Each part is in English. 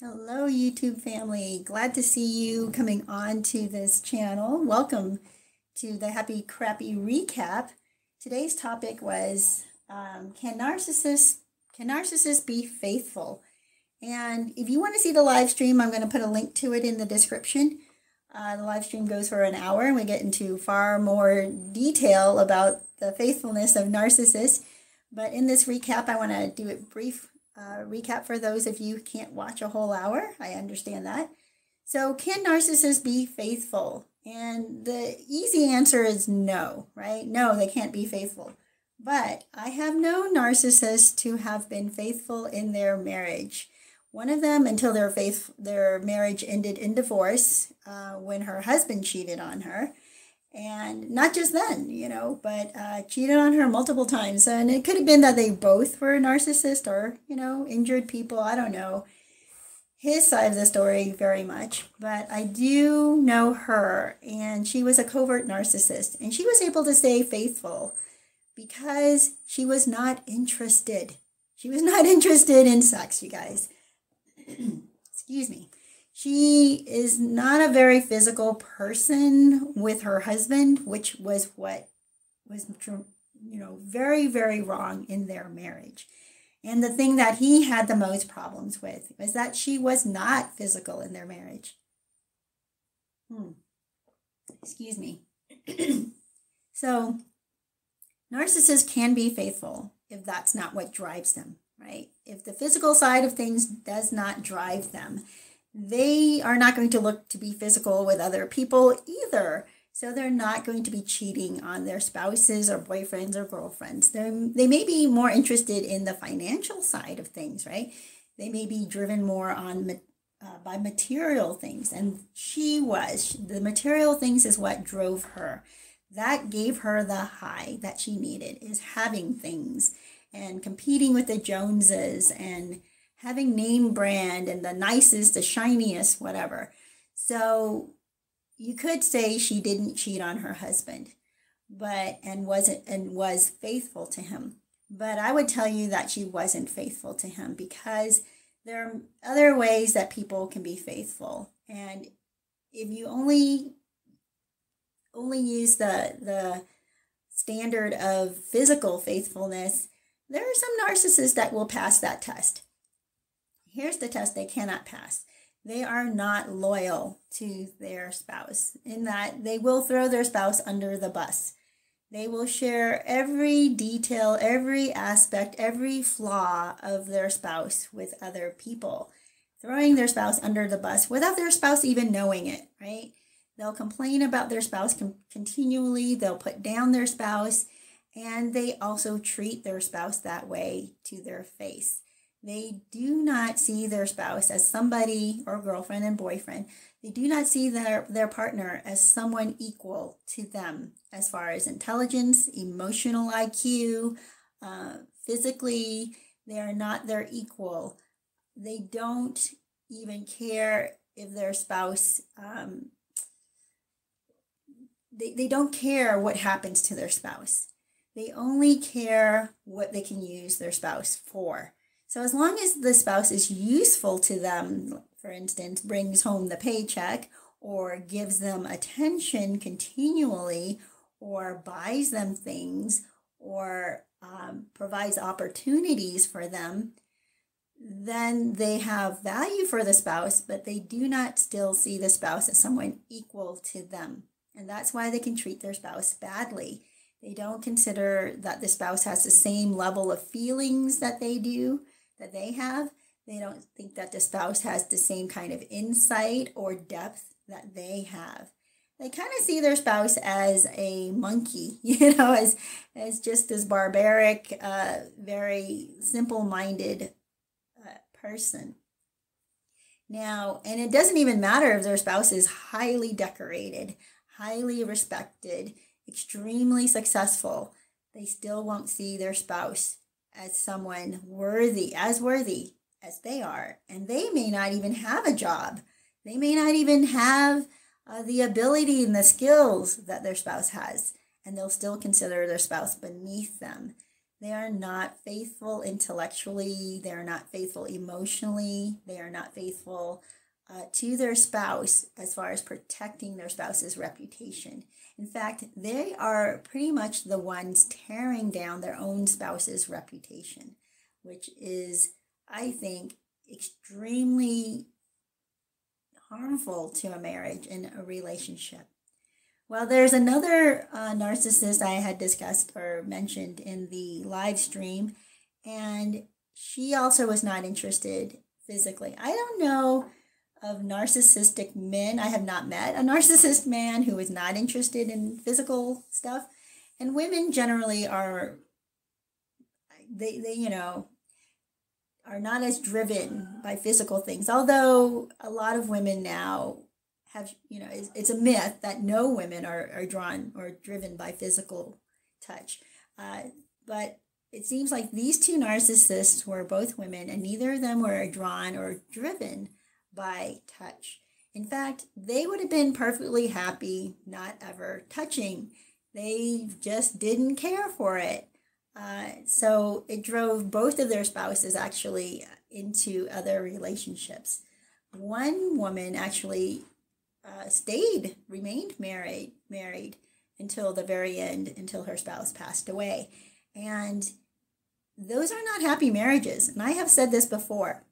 Hello, YouTube family. Glad to see you coming on to this channel. Welcome to the Happy Crappy Recap. Today's topic was um, Can narcissists can narcissists be faithful? And if you want to see the live stream, I'm going to put a link to it in the description. Uh, the live stream goes for an hour, and we get into far more detail about the faithfulness of narcissists. But in this recap, I want to do it brief uh, recap for those of you who can't watch a whole hour. I understand that. So, can narcissists be faithful? And the easy answer is no, right? No, they can't be faithful. But I have known narcissists to have been faithful in their marriage. One of them, until their faith, their marriage ended in divorce, uh, when her husband cheated on her, and not just then, you know, but uh, cheated on her multiple times. And it could have been that they both were narcissists or, you know, injured people. I don't know his side of the story very much, but I do know her, and she was a covert narcissist, and she was able to stay faithful because she was not interested. She was not interested in sex, you guys. Excuse me she is not a very physical person with her husband, which was what was, you know, very, very wrong in their marriage. And the thing that he had the most problems with was that she was not physical in their marriage. Hmm. Excuse me. so, narcissists can be faithful if that's not what drives them, right? If the physical side of things does not drive them, they are not going to look to be physical with other people either. So they're not going to be cheating on their spouses or boyfriends or girlfriends. They're, they may be more interested in the financial side of things, right? They may be driven more on uh, by material things. And she was. The material things is what drove her. That gave her the high that she needed, is having things and competing with the Joneses and having name brand and the nicest, the shiniest, whatever. So you could say she didn't cheat on her husband, but and wasn't and was faithful to him. But I would tell you that she wasn't faithful to him because there are other ways that people can be faithful. And if you only only use the the standard of physical faithfulness, there are some narcissists that will pass that test. Here's the test they cannot pass. They are not loyal to their spouse in that they will throw their spouse under the bus. They will share every detail, every aspect, every flaw of their spouse with other people, throwing their spouse under the bus without their spouse even knowing it, right? They'll complain about their spouse continually, they'll put down their spouse, and they also treat their spouse that way to their face. They do not see their spouse as somebody or girlfriend and boyfriend. They do not see their, their partner as someone equal to them as far as intelligence, emotional IQ, uh, physically. They are not their equal. They don't even care if their spouse, um, they, they don't care what happens to their spouse. They only care what they can use their spouse for. So as long as the spouse is useful to them, for instance, brings home the paycheck or gives them attention continually or buys them things or um, provides opportunities for them, then they have value for the spouse, but they do not still see the spouse as someone equal to them. And that's why they can treat their spouse badly. They don't consider that the spouse has the same level of feelings that they do that they have. They don't think that the spouse has the same kind of insight or depth that they have. They kind of see their spouse as a monkey, you know, as as just this barbaric, uh, very simple-minded uh, person. Now, and it doesn't even matter if their spouse is highly decorated, highly respected, extremely successful. They still won't see their spouse as someone worthy, as worthy as they are. And they may not even have a job. They may not even have uh, the ability and the skills that their spouse has. And they'll still consider their spouse beneath them. They are not faithful intellectually. They are not faithful emotionally. They are not faithful uh, to their spouse as far as protecting their spouse's reputation. In fact, they are pretty much the ones tearing down their own spouse's reputation, which is, I think, extremely harmful to a marriage and a relationship. Well, there's another uh, narcissist I had discussed or mentioned in the live stream, and she also was not interested physically. I don't know of narcissistic men. I have not met a narcissist man who is not interested in physical stuff. And women generally are, they, they you know, are not as driven by physical things. Although a lot of women now have, you know, it's, it's a myth that no women are, are drawn or driven by physical touch. Uh, but it seems like these two narcissists were both women, and neither of them were drawn or driven by touch. In fact, they would have been perfectly happy not ever touching. They just didn't care for it. Uh, so it drove both of their spouses actually into other relationships. One woman actually uh, stayed, remained married, married until the very end, until her spouse passed away. And those are not happy marriages. And I have said this before.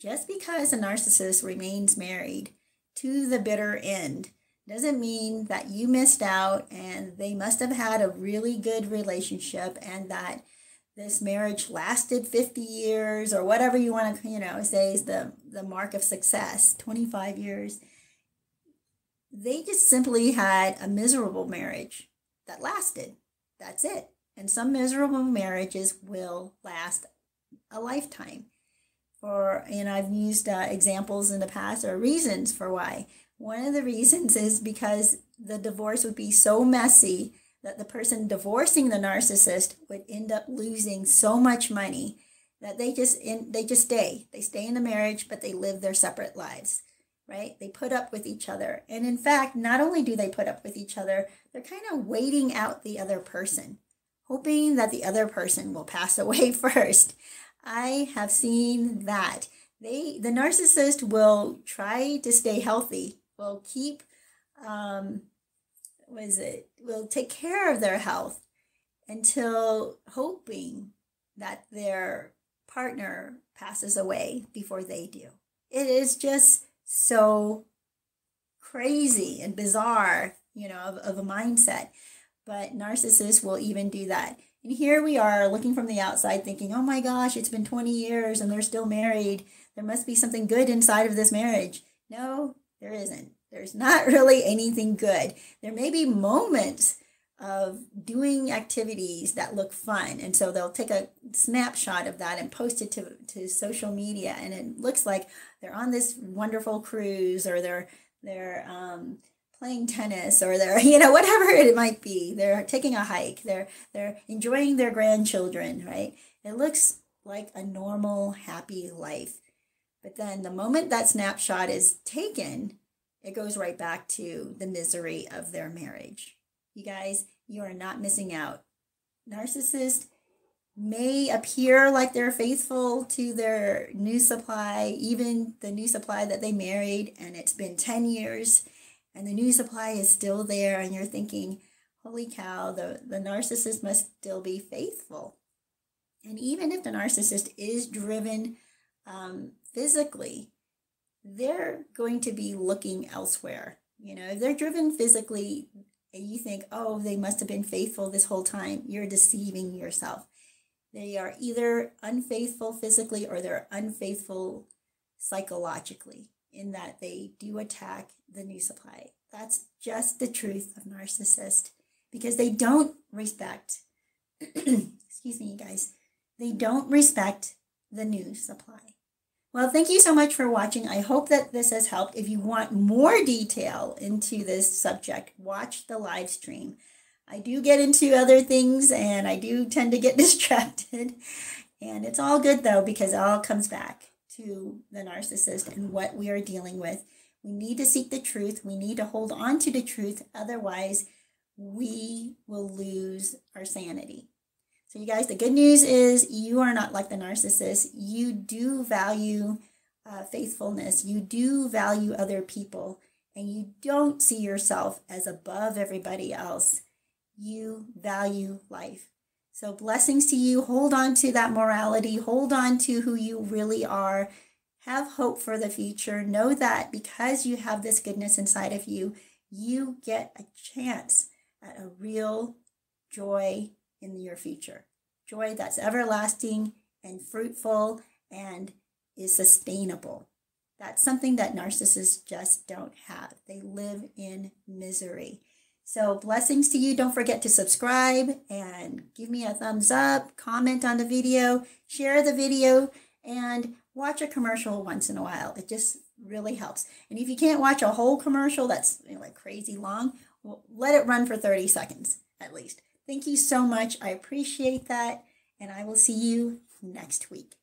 Just because a narcissist remains married to the bitter end doesn't mean that you missed out and they must have had a really good relationship and that this marriage lasted 50 years or whatever you want to you know say is the the mark of success 25 years. They just simply had a miserable marriage that lasted. That's it. And some miserable marriages will last a lifetime or and I've used uh, examples in the past or reasons for why. One of the reasons is because the divorce would be so messy that the person divorcing the narcissist would end up losing so much money that they just in, they just stay. They stay in the marriage, but they live their separate lives, right? They put up with each other. And in fact, not only do they put up with each other, they're kind of waiting out the other person, hoping that the other person will pass away first. I have seen that. They the narcissist will try to stay healthy, will keep um was it will take care of their health until hoping that their partner passes away before they do. It is just so crazy and bizarre, you know, of, of a mindset. But narcissists will even do that. And here we are looking from the outside thinking, oh my gosh, it's been 20 years and they're still married. There must be something good inside of this marriage. No, there isn't. There's not really anything good. There may be moments of doing activities that look fun. And so they'll take a snapshot of that and post it to, to social media. And it looks like they're on this wonderful cruise or they're, they're, um, playing tennis or they're you know whatever it might be. They're taking a hike. They're they're enjoying their grandchildren right? It looks like a normal happy life. But then the moment that snapshot is taken it goes right back to the misery of their marriage. You guys you are not missing out. Narcissists may appear like they're faithful to their new supply even the new supply that they married and it's been 10 years and the new supply is still there and you're thinking holy cow the, the narcissist must still be faithful. And even if the narcissist is driven um, physically they're going to be looking elsewhere. You know if they're driven physically and you think oh they must have been faithful this whole time you're deceiving yourself. They are either unfaithful physically or they're unfaithful psychologically in that they do attack the new supply. That's just the truth of narcissist because they don't respect, excuse me, guys, they don't respect the new supply. Well, thank you so much for watching. I hope that this has helped. If you want more detail into this subject, watch the live stream. I do get into other things and I do tend to get distracted. And it's all good though, because it all comes back to the narcissist and what we are dealing with. We need to seek the truth. We need to hold on to the truth. Otherwise, we will lose our sanity. So, you guys, the good news is you are not like the narcissist. You do value uh, faithfulness, you do value other people, and you don't see yourself as above everybody else. You value life. So, blessings to you. Hold on to that morality, hold on to who you really are. Have hope for the future. Know that because you have this goodness inside of you, you get a chance at a real joy in your future. Joy that's everlasting and fruitful and is sustainable. That's something that narcissists just don't have. They live in misery. So, blessings to you. Don't forget to subscribe and give me a thumbs up, comment on the video, share the video, and watch a commercial once in a while. It just really helps. And if you can't watch a whole commercial that's you know, like crazy long, well, let it run for 30 seconds at least. Thank you so much. I appreciate that. And I will see you next week.